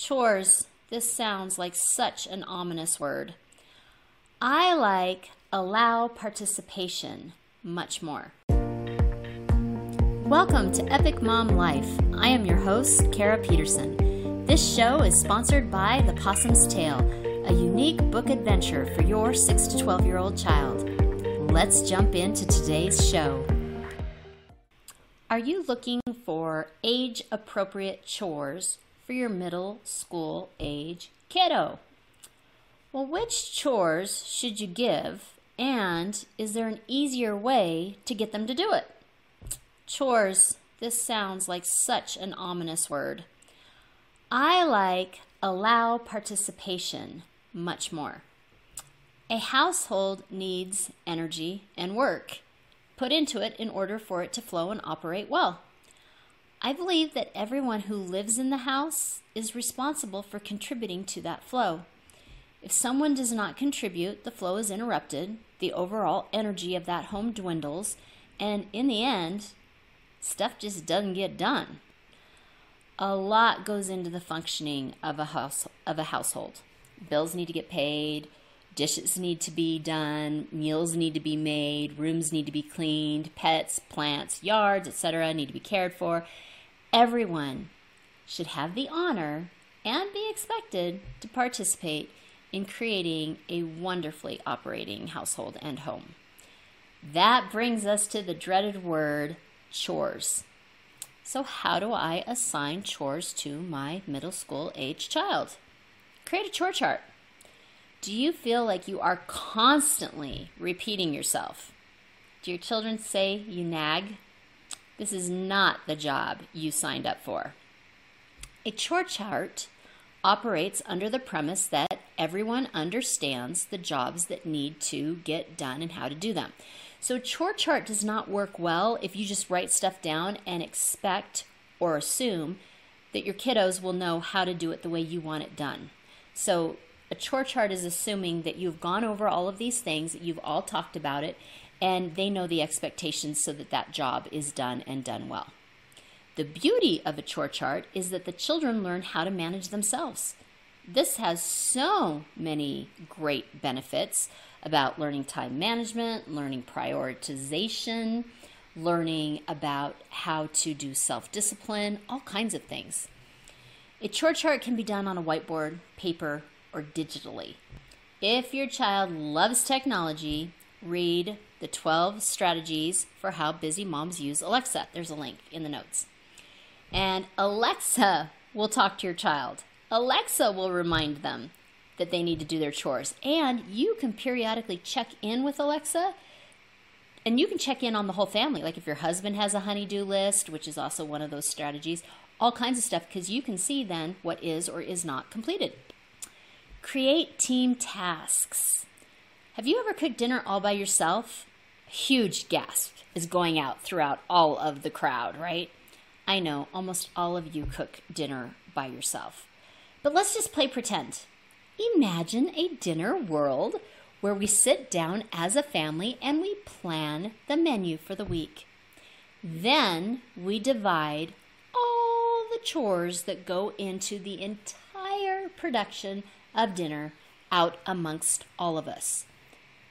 Chores. This sounds like such an ominous word. I like allow participation much more. Welcome to Epic Mom Life. I am your host, Kara Peterson. This show is sponsored by The Possum's Tale, a unique book adventure for your 6 to 12 year old child. Let's jump into today's show. Are you looking for age appropriate chores for your middle school age kiddo? Well, which chores should you give, and is there an easier way to get them to do it? Chores. This sounds like such an ominous word. I like allow participation much more. A household needs energy and work put into it in order for it to flow and operate well. I believe that everyone who lives in the house is responsible for contributing to that flow. If someone does not contribute, the flow is interrupted, the overall energy of that home dwindles, and in the end, stuff just doesn't get done. A lot goes into the functioning of a house of a household. Bills need to get paid, dishes need to be done, meals need to be made, rooms need to be cleaned, pets, plants, yards, etc. need to be cared for. Everyone should have the honor and be expected to participate in creating a wonderfully operating household and home. That brings us to the dreaded word chores. So, how do I assign chores to my middle school age child? Create a chore chart. Do you feel like you are constantly repeating yourself? Do your children say you nag? This is not the job you signed up for. A chore chart operates under the premise that everyone understands the jobs that need to get done and how to do them. So, a chore chart does not work well if you just write stuff down and expect or assume that your kiddos will know how to do it the way you want it done. So, a chore chart is assuming that you've gone over all of these things, you've all talked about it, and they know the expectations so that that job is done and done well. The beauty of a chore chart is that the children learn how to manage themselves. This has so many great benefits about learning time management, learning prioritization, learning about how to do self discipline, all kinds of things. A chore chart can be done on a whiteboard, paper, or digitally. If your child loves technology, read the 12 strategies for how busy moms use Alexa. There's a link in the notes. And Alexa will talk to your child. Alexa will remind them that they need to do their chores. And you can periodically check in with Alexa and you can check in on the whole family. Like if your husband has a honeydew list, which is also one of those strategies, all kinds of stuff, because you can see then what is or is not completed. Create team tasks. Have you ever cooked dinner all by yourself? A huge gasp is going out throughout all of the crowd, right? I know almost all of you cook dinner by yourself. But let's just play pretend. Imagine a dinner world where we sit down as a family and we plan the menu for the week. Then we divide all the chores that go into the entire production of dinner out amongst all of us.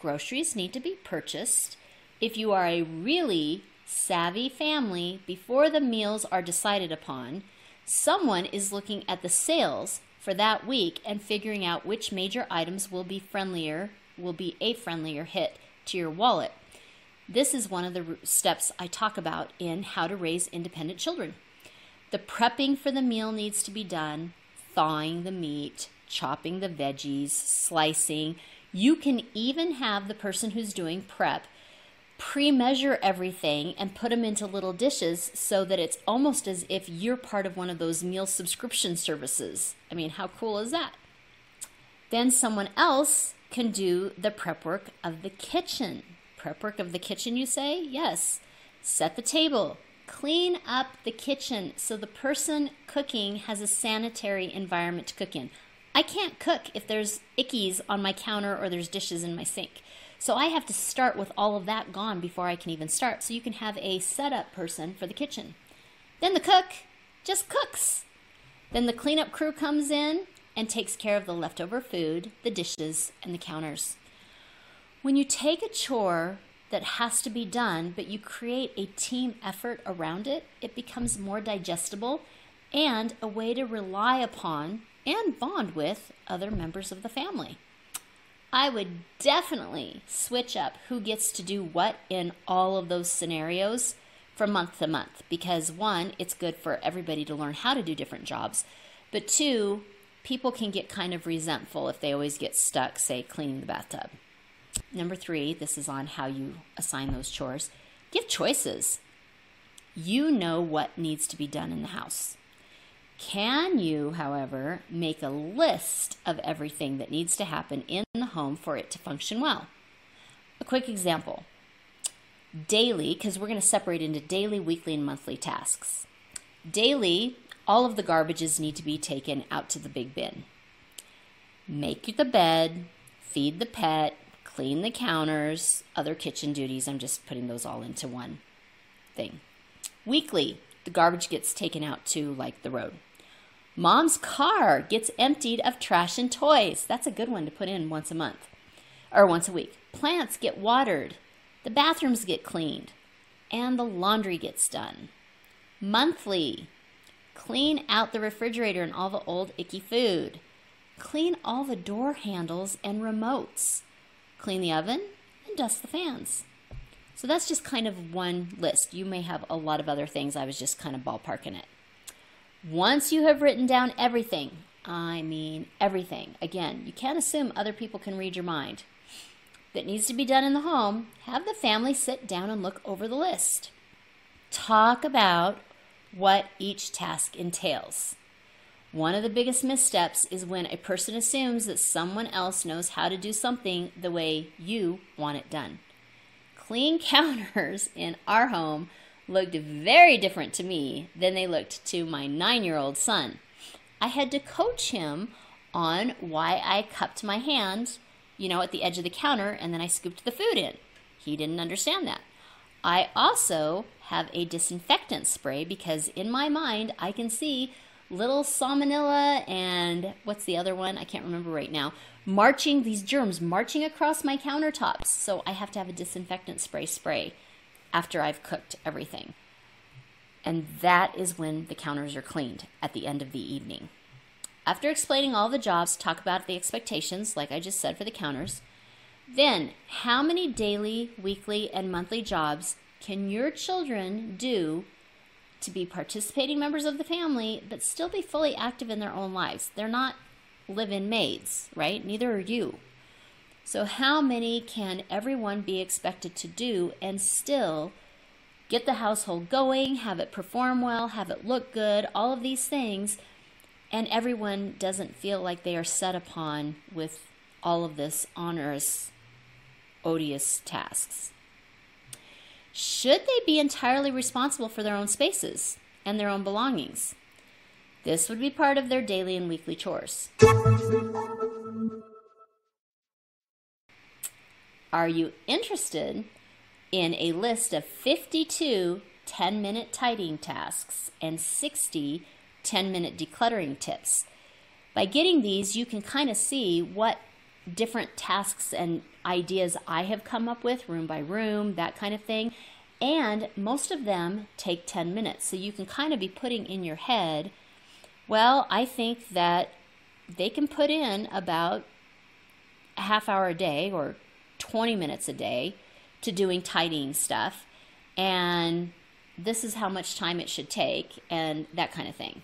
Groceries need to be purchased. If you are a really savvy family, before the meals are decided upon, someone is looking at the sales for that week and figuring out which major items will be friendlier, will be a friendlier hit to your wallet. This is one of the steps I talk about in how to raise independent children. The prepping for the meal needs to be done, thawing the meat, chopping the veggies, slicing. You can even have the person who's doing prep pre measure everything and put them into little dishes so that it's almost as if you're part of one of those meal subscription services. I mean, how cool is that? Then someone else can do the prep work of the kitchen. Prep work of the kitchen, you say? Yes. Set the table, clean up the kitchen so the person cooking has a sanitary environment to cook in. I can't cook if there's ickies on my counter or there's dishes in my sink. So I have to start with all of that gone before I can even start. So you can have a setup person for the kitchen. Then the cook just cooks. Then the cleanup crew comes in and takes care of the leftover food, the dishes, and the counters. When you take a chore that has to be done, but you create a team effort around it, it becomes more digestible and a way to rely upon and bond with other members of the family. I would definitely switch up who gets to do what in all of those scenarios from month to month because one, it's good for everybody to learn how to do different jobs, but two, people can get kind of resentful if they always get stuck, say, cleaning the bathtub. Number three, this is on how you assign those chores. Give choices. You know what needs to be done in the house. Can you, however, make a list of everything that needs to happen in the home for it to function well? A quick example daily, because we're going to separate into daily, weekly, and monthly tasks. Daily, all of the garbages need to be taken out to the big bin. Make the bed, feed the pet, clean the counters, other kitchen duties. I'm just putting those all into one thing. Weekly, the garbage gets taken out to like the road. Mom's car gets emptied of trash and toys. That's a good one to put in once a month or once a week. Plants get watered. The bathrooms get cleaned. And the laundry gets done. Monthly, clean out the refrigerator and all the old icky food. Clean all the door handles and remotes. Clean the oven and dust the fans. So that's just kind of one list. You may have a lot of other things. I was just kind of ballparking it. Once you have written down everything, I mean everything, again, you can't assume other people can read your mind, that needs to be done in the home, have the family sit down and look over the list. Talk about what each task entails. One of the biggest missteps is when a person assumes that someone else knows how to do something the way you want it done clean counters in our home looked very different to me than they looked to my nine year old son. I had to coach him on why I cupped my hand, you know, at the edge of the counter and then I scooped the food in. He didn't understand that. I also have a disinfectant spray because in my mind I can see little salmonella and what's the other one? I can't remember right now marching, these germs marching across my countertops. So I have to have a disinfectant spray spray after I've cooked everything. And that is when the counters are cleaned at the end of the evening. After explaining all the jobs, talk about the expectations, like I just said for the counters. Then, how many daily, weekly, and monthly jobs can your children do to be participating members of the family, but still be fully active in their own lives? They're not live in maids, right? Neither are you. So, how many can everyone be expected to do and still get the household going, have it perform well, have it look good, all of these things, and everyone doesn't feel like they are set upon with all of this onerous, odious tasks? Should they be entirely responsible for their own spaces and their own belongings? This would be part of their daily and weekly chores. Are you interested in a list of 52 10 minute tidying tasks and 60 10 minute decluttering tips? By getting these, you can kind of see what different tasks and ideas I have come up with, room by room, that kind of thing. And most of them take 10 minutes. So you can kind of be putting in your head well, I think that they can put in about a half hour a day or 20 minutes a day to doing tidying stuff. And this is how much time it should take, and that kind of thing.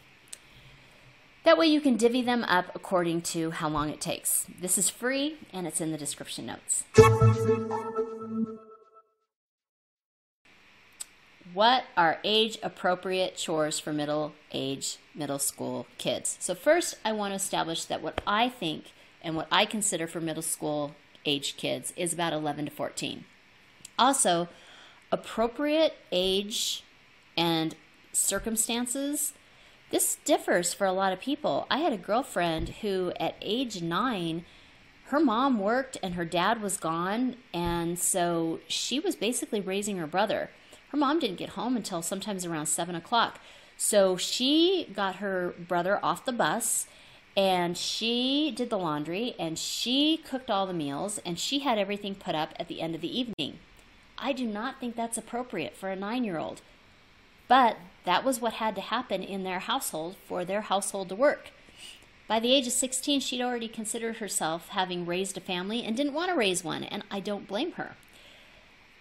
That way you can divvy them up according to how long it takes. This is free and it's in the description notes. What are age appropriate chores for middle age, middle school kids? So, first, I want to establish that what I think and what I consider for middle school age kids is about 11 to 14. Also, appropriate age and circumstances. This differs for a lot of people. I had a girlfriend who, at age nine, her mom worked and her dad was gone, and so she was basically raising her brother. Her mom didn't get home until sometimes around 7 o'clock. So she got her brother off the bus and she did the laundry and she cooked all the meals and she had everything put up at the end of the evening. I do not think that's appropriate for a nine year old. But that was what had to happen in their household for their household to work. By the age of 16, she'd already considered herself having raised a family and didn't want to raise one, and I don't blame her.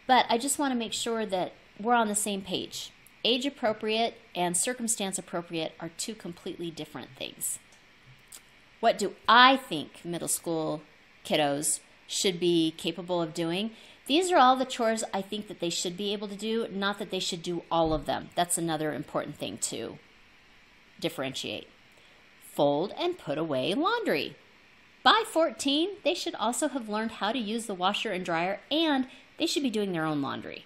But I just want to make sure that we're on the same page. Age appropriate and circumstance appropriate are two completely different things. What do I think middle school kiddos should be capable of doing? These are all the chores I think that they should be able to do, not that they should do all of them. That's another important thing to differentiate. Fold and put away laundry. By 14, they should also have learned how to use the washer and dryer, and they should be doing their own laundry.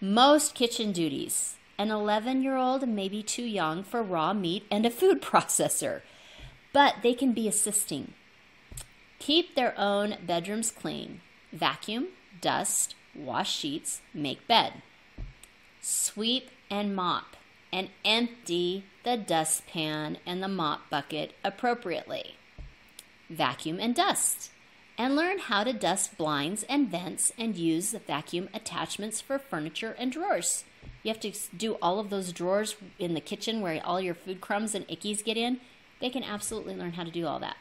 Most kitchen duties. An 11 year old may be too young for raw meat and a food processor but they can be assisting. Keep their own bedrooms clean. Vacuum, dust, wash sheets, make bed. Sweep and mop and empty the dustpan and the mop bucket appropriately. Vacuum and dust and learn how to dust blinds and vents and use the vacuum attachments for furniture and drawers. You have to do all of those drawers in the kitchen where all your food crumbs and ickies get in. They can absolutely learn how to do all that.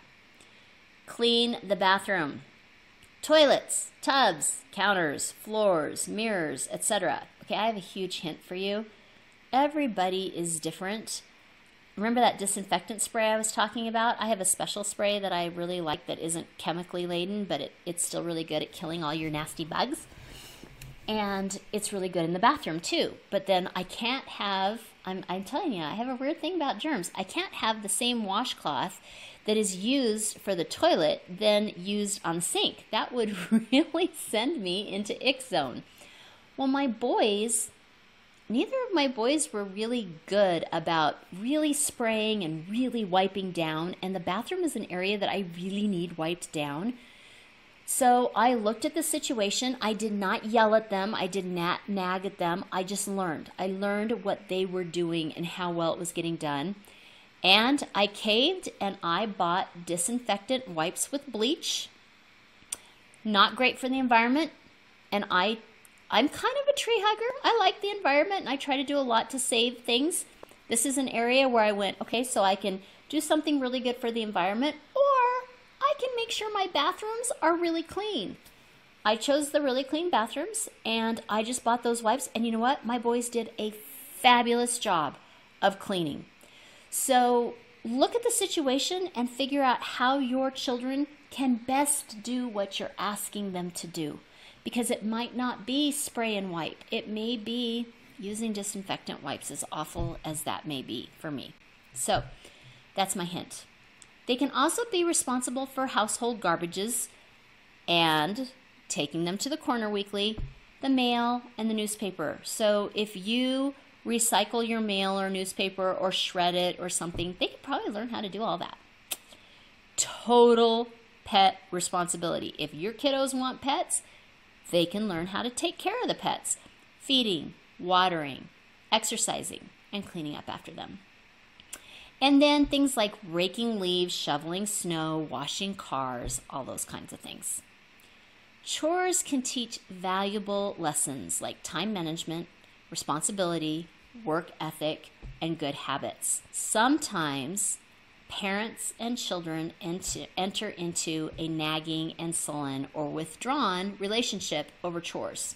Clean the bathroom. Toilets, tubs, counters, floors, mirrors, etc. Okay, I have a huge hint for you. Everybody is different. Remember that disinfectant spray I was talking about? I have a special spray that I really like that isn't chemically laden, but it, it's still really good at killing all your nasty bugs. And it's really good in the bathroom too. But then I can't have I'm, I'm telling you, I have a weird thing about germs. I can't have the same washcloth that is used for the toilet than used on the sink. That would really send me into ick zone. Well, my boys, neither of my boys were really good about really spraying and really wiping down, and the bathroom is an area that I really need wiped down. So I looked at the situation. I did not yell at them. I did not nag at them. I just learned. I learned what they were doing and how well it was getting done. And I caved and I bought disinfectant wipes with bleach. Not great for the environment. And I I'm kind of a tree hugger. I like the environment and I try to do a lot to save things. This is an area where I went, okay, so I can do something really good for the environment I can make sure my bathrooms are really clean. I chose the really clean bathrooms and I just bought those wipes. And you know what? My boys did a fabulous job of cleaning. So look at the situation and figure out how your children can best do what you're asking them to do. Because it might not be spray and wipe, it may be using disinfectant wipes, as awful as that may be for me. So that's my hint. They can also be responsible for household garbages and taking them to the corner weekly, the mail, and the newspaper. So if you recycle your mail or newspaper or shred it or something, they could probably learn how to do all that. Total pet responsibility. If your kiddos want pets, they can learn how to take care of the pets feeding, watering, exercising, and cleaning up after them. And then things like raking leaves, shoveling snow, washing cars, all those kinds of things. Chores can teach valuable lessons like time management, responsibility, work ethic, and good habits. Sometimes parents and children enter into a nagging and sullen or withdrawn relationship over chores.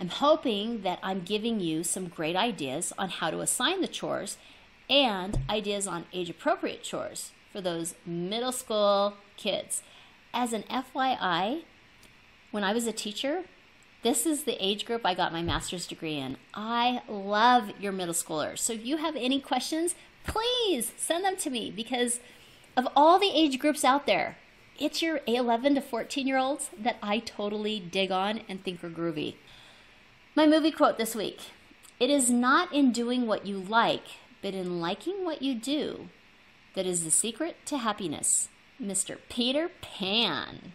I'm hoping that I'm giving you some great ideas on how to assign the chores and ideas on age appropriate chores for those middle school kids. As an FYI, when I was a teacher, this is the age group I got my master's degree in. I love your middle schoolers. So if you have any questions, please send them to me because of all the age groups out there, it's your 11 to 14 year olds that I totally dig on and think are groovy. My movie quote this week It is not in doing what you like but in liking what you do that is the secret to happiness. Mr. Peter Pan.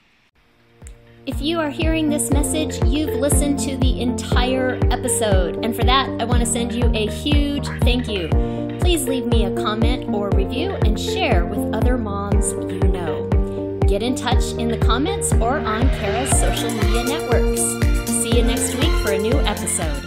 If you are hearing this message, you've listened to the entire episode, and for that, I want to send you a huge thank you. Please leave me a comment or review and share with other moms you know. Get in touch in the comments or on Kara's social media networks. See you next week for a new episode.